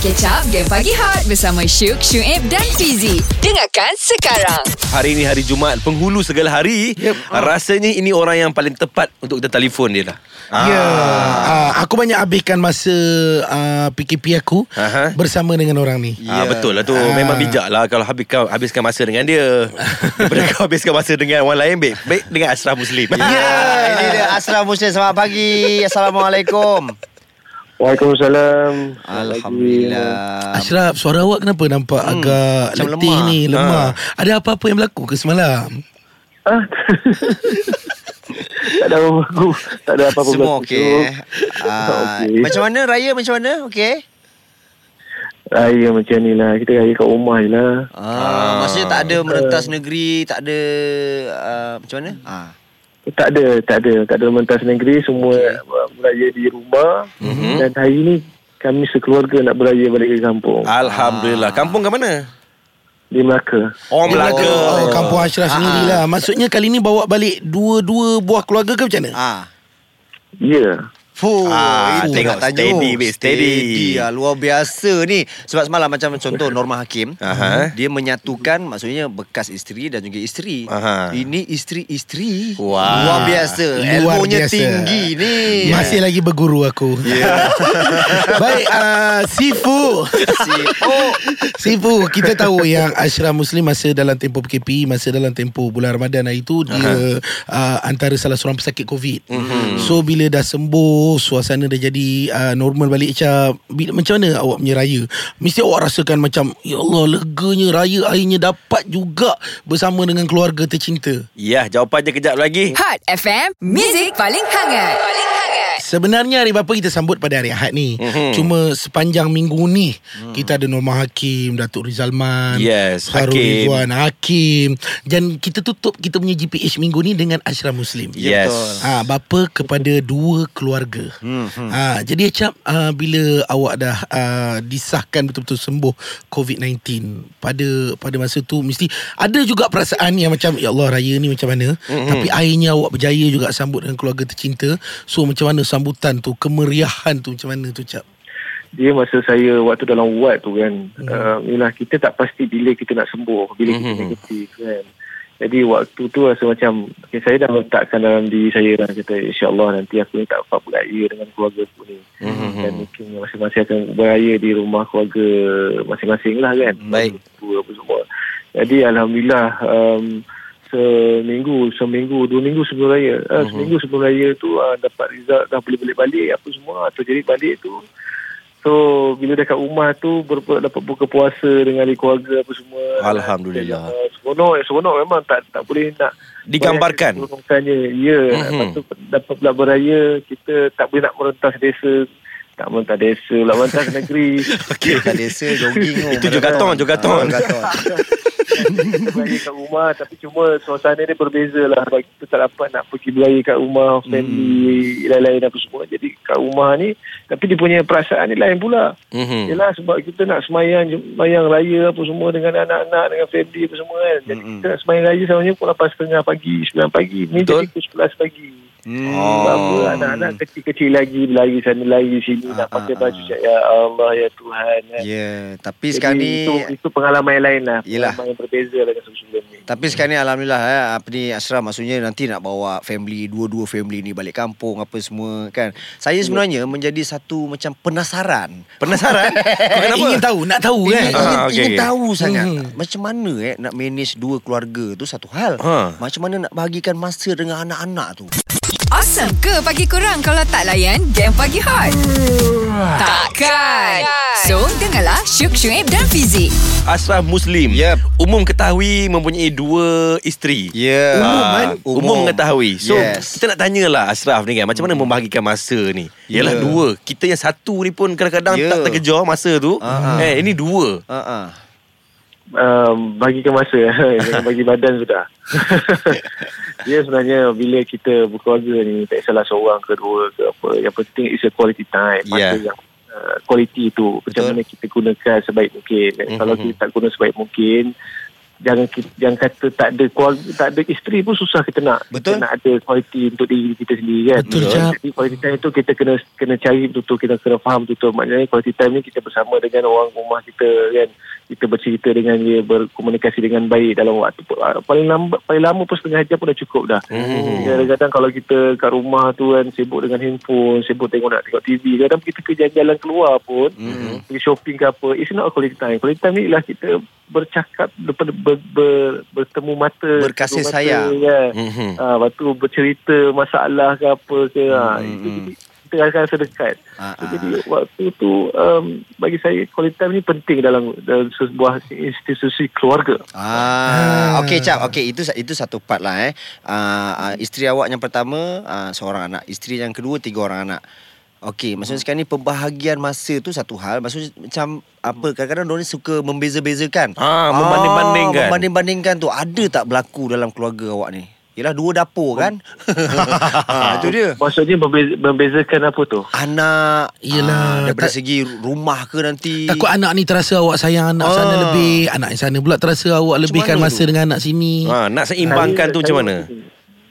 Catch up Game Pagi Hot Bersama Syuk, Syuib dan Fizi Dengarkan sekarang Hari ini hari Jumaat Penghulu segala hari yep. Rasanya ini orang yang paling tepat Untuk kita telefon dia lah Ya, uh, aku banyak habiskan masa uh, PKP aku Aha. bersama dengan orang ni. Ya. Ah, betul lah tu Ah. Memang bijak lah Kalau habis kau habiskan masa dengan dia Daripada kau habiskan masa dengan orang lain Baik, baik dengan Ashraf Muslim Ya, ini dia Asraf Muslim. Selamat pagi. Assalamualaikum. Waalaikumsalam. Alhamdulillah. Ashraf, suara awak kenapa nampak hmm, agak letih lemah. ni, lemah. Ada apa-apa yang berlaku ke semalam? Ah. tak ada apa-apa aku. Tak ada apa-apa. Semua okey. Ah, Okey. Macam mana raya macam mana? Okey. Raya macam ni lah. Kita raya kat rumah je lah. Ah, maksudnya tak ada merentas negeri, tak ada ah, macam mana? Ah. Tak ada, tak ada. Tak ada mentas negeri. Semua beraya di rumah. Mhm. Dan hari ni kami sekeluarga nak beraya balik ke kampung. Alhamdulillah Kampung ke mana? Di Melaka. Oh Melaka Oh, kampung Ashraf Ah, sendirilah. Maksudnya kali ni bawa balik dua-dua buah keluarga ke macam mana? Ah. Ya. Fuh, Ah, itu tengok tajuk. steady, babe, steady. ah, luar biasa ni. Sebab semalam macam contoh Norma Hakim, Aha. dia menyatukan maksudnya bekas isteri dan juga isteri. Aha. Ini isteri-isteri. Wah. Luar biasa. Ilmunya tinggi ni. Masih lagi berguru aku. Baik, uh, Sifu. Oh, Sifu, kita tahu yang Ashraf Muslim masa dalam tempoh PKP, masa dalam tempoh bulan Ramadan hari itu dia uh, antara salah seorang pesakit COVID. Mm-hmm. So bila dah sembuh, suasana dah jadi uh, normal balik macam bila, macam mana awak punya raya? Mesti awak rasakan macam ya Allah leganya raya akhirnya dapat juga bersama dengan keluarga tercinta. Ya jawapannya kejap lagi Hot FM Music paling hangat Paling hangat Sebenarnya hari bapa kita sambut pada hari Ahad ni. Mhm. Mm-hmm. Cuma sepanjang minggu ni mm. kita ada Norma Hakim, Datuk Rizalman, Yes, Khairul Hakim. Rizwan, Hakim dan kita tutup kita punya GPH minggu ni dengan Ashraf Muslim. Yes Ha, bapa kepada dua keluarga. Hmm, Hmm. Ha, jadi Acap, uh, bila awak dah uh, disahkan betul-betul sembuh COVID-19 pada pada masa tu mesti ada juga perasaan yang macam ya Allah raya ni macam mana. Hmm, Tapi akhirnya awak berjaya juga sambut dengan keluarga tercinta. So macam mana sambutan tu, kemeriahan tu macam mana tu Cap? Dia masa saya waktu dalam ward tu kan. Hmm. Uh, yelah, kita tak pasti bila kita nak sembuh. Bila kita Mhm. negatif kan. Jadi waktu tu rasa macam okay, saya dah letakkan dalam diri saya lah kata insyaAllah nanti aku ni tak dapat beraya dengan keluarga aku ni. Mhm. Dan mungkin masing-masing akan beraya di rumah keluarga masing-masing lah kan. Baik. Apa semua. Jadi Alhamdulillah um, seminggu, seminggu, dua minggu sebelum raya. Uh, Mhm. Seminggu sebelum raya tu uh, dapat result dah boleh balik-balik apa semua. Atau jadi balik tu So bila dekat rumah tu ber, dapat buka puasa dengan ahli keluarga apa semua. Alhamdulillah. Uh, seronok, eh, seronok memang tak tak boleh nak Digambarkan. Ya. Mm-hmm. Lepas tu dapat pula beraya kita tak boleh nak merentas desa. Tak merentas desa pula merentas negeri. Okey kat desa jogging tu. Itu Jogaton, Jogaton. Ah, Jogaton. kita beraya kat rumah tapi cuma suasana dia berbeza lah sebab kita tak dapat nak pergi beraya kat rumah family Hmm. lain-lain apa semua jadi kat rumah ni tapi dia punya perasaan ni lain pula Mhm. Yelah sebab kita nak semayang semayang raya apa semua dengan anak-anak dengan family apa semua kan jadi Mm-mm. kita nak semayang raya sebenarnya pukul 8.30 pagi 9 pagi ni Betul. jadi pukul 11 pagi Hmm. Oh. anak-anak kecil-kecil lagi lari sana lari sini nak Ah, pakai ah, baju ah. cakap ya Allah ya Tuhan kan. Ya, tapi Jadi sekarang ni itu, itu pengalaman yang lain lah Yelah. pengalaman yang berbeza lah dengan sebelum ni tapi sekarang ni alhamdulillah eh, apa ni Ashraf maksudnya nanti nak bawa family dua-dua family ni balik kampung apa semua kan. Saya sebenarnya menjadi satu macam penasaran. Penasaran? Kenapa? Ingin tahu, nak tahu kan? Ingin, Ah, ingin, okey, ingin okey. tahu sangat Hmm. Macam mana eh Nak manage dua keluarga tu Satu hal Ha. Macam mana nak bahagikan masa Dengan anak-anak tu Awesome. Ke pagi kurang Kalau tak layan Game Pagi Hot? Takkan. So dengarlah Syuk, Syuib dan Fizi. Ashraf Muslim. Yep. Umum ketahui mempunyai dua isteri. Ya Umum, Ah, kan? umum. umum. mengetahui. So Yes. kita nak tanyalah Ashraf ni kan Macam mana membahagikan masa ni? Yalah Ya. dua. Kita yang satu ni pun kadang-kadang Ya. tak terkejar masa tu. Ah. Eh ini dua. Uh-uh. um, bagikan masa jangan bagi badan sudah dia sebenarnya bila kita berkeluarga ni tak kisahlah seorang ke dua ke apa yang penting is a quality time masa Yeah. yang uh, quality tu macam Betul. mana kita gunakan sebaik mungkin Mhm. kalau kita tak guna sebaik mungkin jangan kita, jangan kata tak ada keluarga, tak ada isteri pun susah kita nak Betul. kita nak ada kualiti untuk diri kita sendiri kan Betul, jadi kualiti time tu kita kena kena cari betul-betul kita kena faham betul-betul maknanya kualiti time ni kita bersama dengan orang rumah kita kan kita bercerita dengan dia berkomunikasi dengan baik dalam waktu ah, paling lambat paling lama pun setengah jam pun dah cukup dah Hmm. kadang-kadang kalau kita kat rumah tu kan sibuk dengan handphone sibuk tengok nak tengok TV kadang kita ke jalan-jalan keluar pun Mhm. pergi shopping ke apa it's not a quality time quality time ni ialah kita bercakap ber, ber, ber, bertemu mata Berkasih mata, sayang. kan. Mhm. Ah, lepas tu bercerita masalah ke apa ke ha, Hmm, itu hmm. jadi kita akan rasa dekat Ah, so, ah. jadi waktu tu um, bagi saya quality time ni penting dalam, dalam sebuah institusi keluarga Ah, okey cap. Okey, itu itu satu part lah eh. Ah, uh, isteri awak yang pertama uh, seorang anak, isteri yang kedua tiga orang anak. Okey, maksudnya sekarang ni pembahagian masa tu satu hal. Maksudnya macam apa kadang-kadang dia suka membeza-bezakan. Ah, membanding-bandingkan. membanding-bandingkan tu ada tak berlaku dalam keluarga awak ni? Yelah dua dapur kan? ha, itu dia. maksudnya membeza, membezakan apa tu Anak Yelah, ah, Daripada tak- segi rumah ke nanti Takut anak ni terasa awak sayang anak Ah. sana lebih Anak yang sana pula terasa awak lebihkan masa tu? dengan anak sini Ha, nak seimbangkan tu macam mana?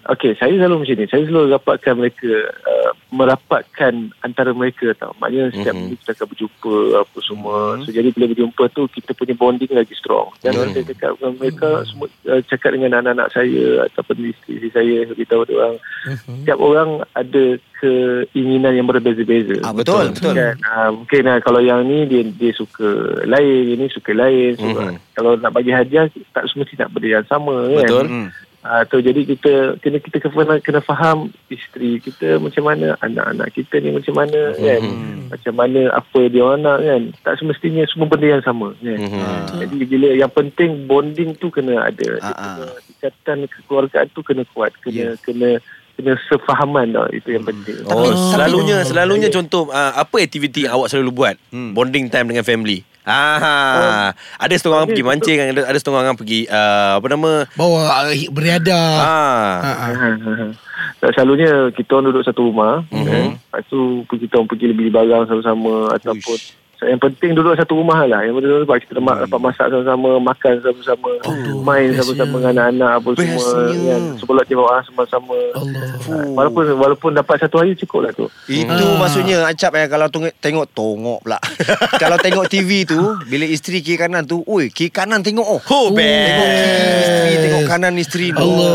Okey, saya selalu macam ni. Saya selalu rapatkan mereka, uh, merapatkan antara mereka tau. Maknanya setiap Mhm. minggu kita akan berjumpa apa semua. So, jadi bila berjumpa tu, kita punya bonding lagi strong. Dan Mhm. saya cakap dengan mereka, semua, uh, cakap dengan anak-anak saya ataupun isteri saya, beritahu dia orang, setiap orang ada keinginan yang berbeza-beza. ah, betul, betul. Kan? Uh, mungkin uh, kalau yang ni dia dia suka lain, ini suka lain. So, Mhm. Kalau nak bagi hadiah tak semesti nak benda yang sama kan. Betul. Hmm. Ah tu jadi kita kena kita kena, kena faham isteri kita macam mana, anak-anak kita ni macam mana kan. Hmm. Macam mana apa dia orang nak kan. Tak semestinya semua benda yang sama kan. Mhm. Ah. Jadi bila yang penting bonding tu kena ada. Ah. ikatan kekeluargaan tu kena kuat, kena Ya. kena kena sefahaman tau itu yang penting. Oh, Tapi- selalunya tapi- selalunya contoh uh, apa aktiviti yang awak selalu buat? Hmm. Bonding time dengan family. Ah, ada setengah orang pergi mancing, ada ada setengah orang pergi uh, apa nama? Bawa uh, beriadah Ah. Ha, ha. Tak selalunya kita orang duduk satu rumah Mhm. eh. Lepas tu kita orang pergi beli barang sama-sama Ataupun yang penting duduk satu rumah lah Yang penting sebab kita dapat, dapat masak sama-sama Makan sama-sama Oh, Main bestnya. sama-sama dengan anak-anak apa semua Bestnya. kan. Sebelah jemaah sama-sama Allah Walaupun walaupun dapat satu hari cukup lah tu Itu Ah. maksudnya Acap eh Kalau tengok Tengok tongok pula Kalau tengok TV tu Bila isteri kiri kanan tu Oi kiri kanan tengok oh Oh, best. Tengok kiri isteri Tengok kanan isteri tu Allah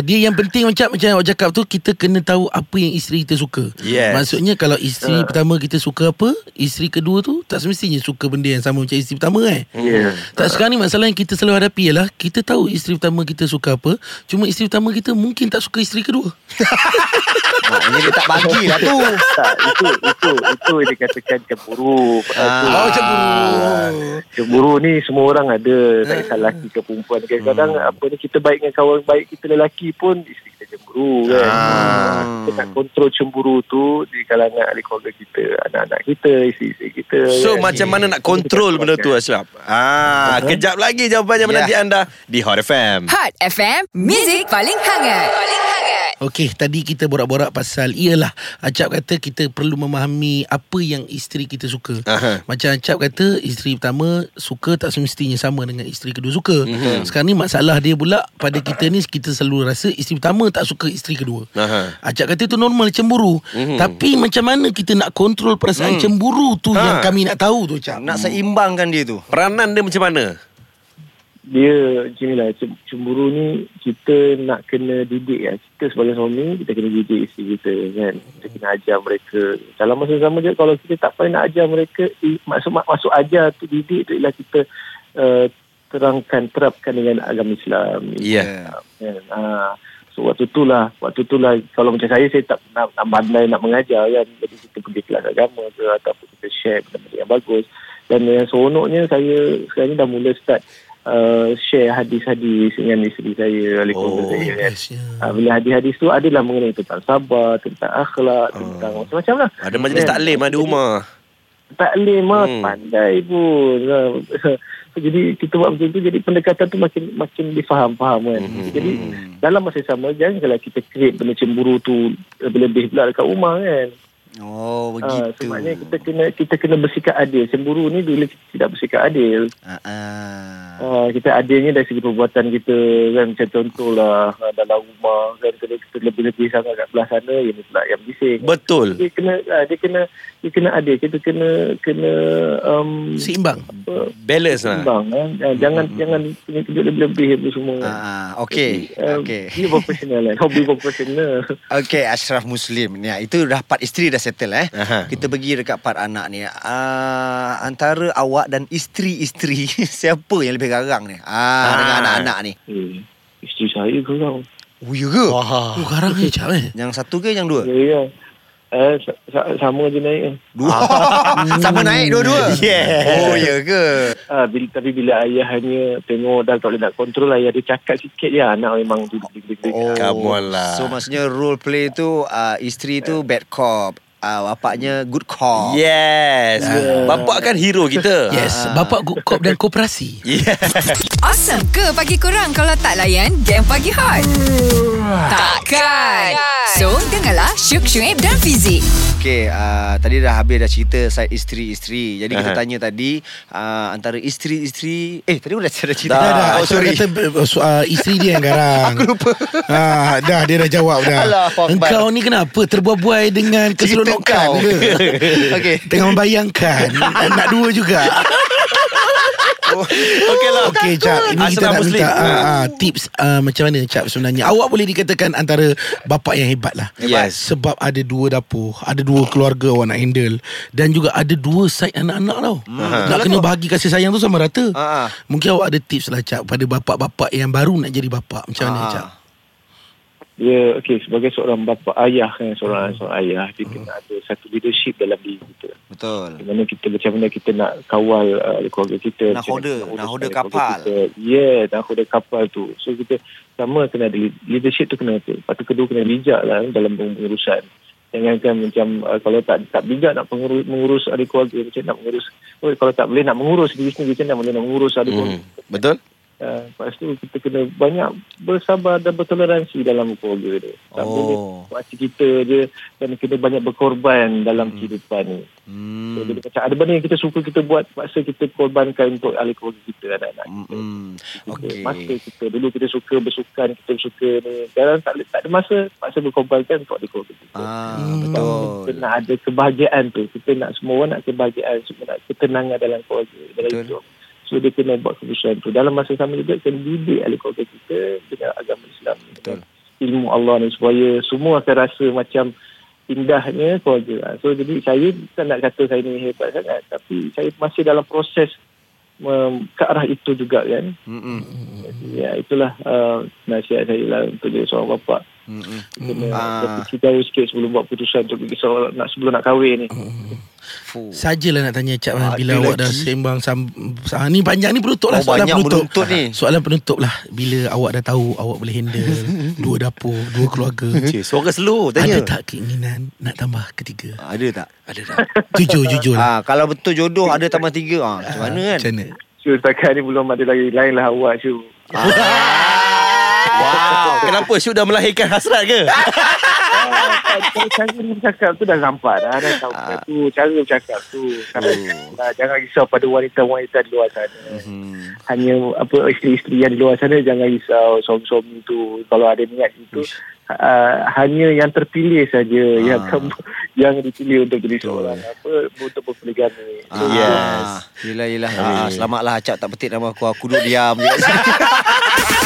Dia yang penting macam Macam awak cakap tu Kita kena tahu Apa yang isteri kita suka Yes. Maksudnya kalau isteri Ah. pertama kita suka apa Isteri kedua tu Tak semestinya suka benda yang sama Macam isteri pertama eh Ya Tak sekarang ni masalah yang kita selalu hadapi ialah Kita tahu isteri pertama kita suka apa Cuma isteri pertama kita mungkin tak suka isteri kedua Maknanya dia tak bagi lah tu tak, itu itu itu yang dikatakan cemburu. Ah. Oh, cemburu. Cemburu ni semua orang ada, tak kisah lelaki ke perempuan. Kadang-kadang apa ni kita baik dengan kawan baik kita lelaki pun isteri cemburu kan. Ah. Kita nak kontrol cemburu tu di kalangan ahli keluarga kita, anak-anak kita, isteri-isteri kita. So kan. macam mana nak kontrol benda tu Ashraf? Ah, kejap lagi jawapannya Ya. menanti anda di Hot FM. Hot FM, Music paling hangat. Paling hangat. Okey, tadi kita borak-borak pasal Ialah Acap kata kita perlu memahami Apa yang isteri kita suka Aha. Macam Acap kata Isteri pertama Suka tak semestinya sama dengan isteri kedua suka Mhm. Sekarang ni masalah dia pula Pada kita ni Kita selalu rasa Isteri pertama tak suka isteri kedua Aha. Acap kata tu normal cemburu Mhm. Tapi macam mana kita nak kontrol perasaan cemburu tu Ha. Yang kami nak tahu tu Acap Nak seimbangkan dia tu Peranan dia macam mana? Dia macam cem- cemburu ni kita nak kena didik kan. Kita sebagai suami kita kena didik isteri kita kan. Kita kena ajar mereka. Dalam masa sama je kalau kita tak payah nak ajar mereka i, maksud mak- masuk ajar tu didik tu ialah kita uh, terangkan terapkan dengan agama Islam. Ya. Kan? Ha. So waktu tu lah Waktu tu lah Kalau macam saya Saya tak nak, nak pandai nak mengajar kan Jadi kita pergi kelas agama ke Ataupun kita share benda-benda yang bagus Dan yang seronoknya Saya sekarang ni dah mula start uh, Share hadis-hadis Dengan isteri saya Oleh Oh, saya kan Bestnya. Ha, bila hadis-hadis tu adalah mengenai tentang sabar, tentang akhlak, tentang macam-macam lah. Ada majlis Kan? taklim ada rumah. Taklim lah, Hmm. pandai pun. Ha. jadi kita buat macam tu, jadi pendekatan tu makin makin difaham-faham kan. Hmm. Jadi dalam masa sama, jangan kalau kita create benda cemburu tu lebih-lebih pula dekat rumah kan. Oh begitu sebabnya kita kena kita kena bersikap adil. Cemburu ni bila kita tidak bersikap adil, Ah, ah. Uh, kita adilnya dari segi perbuatan kita kan macam contohlah uh, dalam rumah kan kalau kita lebih-lebih sangat kat belah sana yang pula yang bising. Betul. Dia kena uh, dia kena dia kena adil. Kita kena kena um, Seimbang. apa, Balance lah. seimbang eh. Uh, jangan jangan punya tunjuk lebih-lebih apa semua. Ah, okey. Okey. Dia profesional kan. Hobi profesional. Okey, Ashraf Muslim ni. Itu dah part isteri dah settle eh. Aha. Kita pergi dekat part anak ni. Ah, antara awak dan isteri-isteri siapa yang lebih garang ni? Ah, dengan anak-anak ni. eh, isteri saya korang. Oh, ya ke? Oh, garang ni cap eh. Yang satu ke yang dua? Ya, ya. Eh, sa- sa- sama je naik. eh. Dua. Sama naik dua-dua. Yeah. Oh, ya ke? Ah, bila, tapi bila ayah hanya tengok dah tak boleh nak kontrol ayah dia cakap sikit je anak memang duduk Oh. Come on lah. So maksudnya role play tu uh, isteri tu bad cop, uh, bapaknya good cop. Yes. Bapak kan hero kita. Yes, bapak good cop dan koperasi. Yeah. Awesome ke pagi kurang kalau tak layan game pagi hot? Takkan. So, dengarlah Syuk Syuib dan Fizik. Okay, uh, tadi dah habis dah cerita side isteri-isteri. Jadi kita Aha. tanya tadi uh, antara isteri-isteri eh tadi dah cerita cerita. Dah, Dah, dah. Oh, sorry. Kata, uh, uh, isteri dia yang garang. Aku lupa. Ha, dah, dia dah jawab dah. Akbar. Engkau ni kenapa terbuai-buai dengan keseronokan ke? Okey. Tengah membayangkan. Nak dua juga. Okey lah. Okey, Cap. Ini kita Asrama nak Muslim. minta uh, uh, tips uh, macam mana, Cap sebenarnya. Awak boleh dikatakan antara bapak yang hebat lah. Yes. Sebab ada dua dapur, ada dua keluarga awak nak handle. Dan juga ada dua side anak-anak tau. Nak kena bahagi kasih sayang tu sama rata. Ah, ah. Mungkin awak ada tips lah, Cap. Pada bapak-bapak yang baru nak jadi bapak. Macam mana, Ah. Cap? Dia okey sebagai seorang bapa ayah kan seorang seorang ayah dia kena ada satu leadership dalam diri kita. Betul. Di mana kita macam mana kita nak kawal uh, keluarga kita. Nak mana hoda, nak hoda kapal. Kita. Yeah, nak hoda kapal tu. So kita sama kena ada lead- leadership tu kena ada. Lepas tu kedua kena bijak lah dalam pengurusan. Jangankan macam uh, kalau tak tak bijak nak pengurus, mengurus adik keluarga macam nak mengurus oh, kalau tak boleh nak mengurus diri sendiri macam nak boleh nak mengurus adik keluarga. Hmm. Betul? Uh, lepas tu kita kena banyak bersabar dan bertoleransi dalam keluarga dia. Tak Oh. boleh kita je dan kena banyak berkorban dalam kehidupan ni. So, Hmm. jadi macam ada benda yang kita suka kita buat, paksa kita korbankan untuk ahli keluarga kita, anak-anak kita. Hmm. Kita, Okey. Masa kita, dulu kita suka bersukan, kita suka ni. Sekarang tak, tak ada masa, paksa berkorbankan untuk ahli keluarga kita. Ah, Hmm. Kita betul. nak ada kebahagiaan tu. Kita nak semua orang nak kebahagiaan, semua nak ketenangan dalam keluarga, dalam Betul. hidup. So dia kena buat keputusan tu. Dalam masa sama juga kena didik ahli keluarga kita dengan agama Islam. Betul. Ilmu Allah ni supaya semua akan rasa macam indahnya keluarga. So jadi saya bukan nak kata saya ni hebat sangat tapi saya masih dalam proses um, ke arah itu juga kan. Hmm. Jadi, ya itulah uh, nasihat saya lah untuk jadi seorang bapa. Hmm. Kena Ah. jauh sikit sebelum buat keputusan untuk pergi seorang, nak sebelum nak kahwin ni. Fuh. Sajalah nak tanya Cap Ah, Bila ada awak dah sembang sam, sam, Ni panjang ni penutup lah Oh, Soalan penutup menuntut ni. Soalan penutup lah Bila awak dah tahu Awak boleh handle Dua dapur Dua keluarga Cik, suara slow Ada tanya. tak keinginan Nak tambah ketiga Ada tak? Ada tak Jujur jujur Ah, lah kalau betul jodoh ada tambah tiga ah, macam mana kan? Macam mana So setakat ni belum ada lagi lain lah awak Syul. Wow. Kenapa Syuk dah melahirkan hasrat ke? Ah, cara dia bercakap tu dah nampak dah. Dah tahu Ah. tu. Cara bercakap tu. Kalau, ah, jangan risau pada wanita-wanita di luar sana. Hmm. Hanya apa isteri-isteri yang di luar sana jangan risau suami-suami tu. Kalau ada niat itu uh, hanya yang terpilih saja yang Ah. kamu yang dipilih untuk jadi seorang apa untuk berpoligami. Ah, Yes. Yelah, yelah. Ah, selamatlah Acap tak petik nama aku. Aku duduk diam je.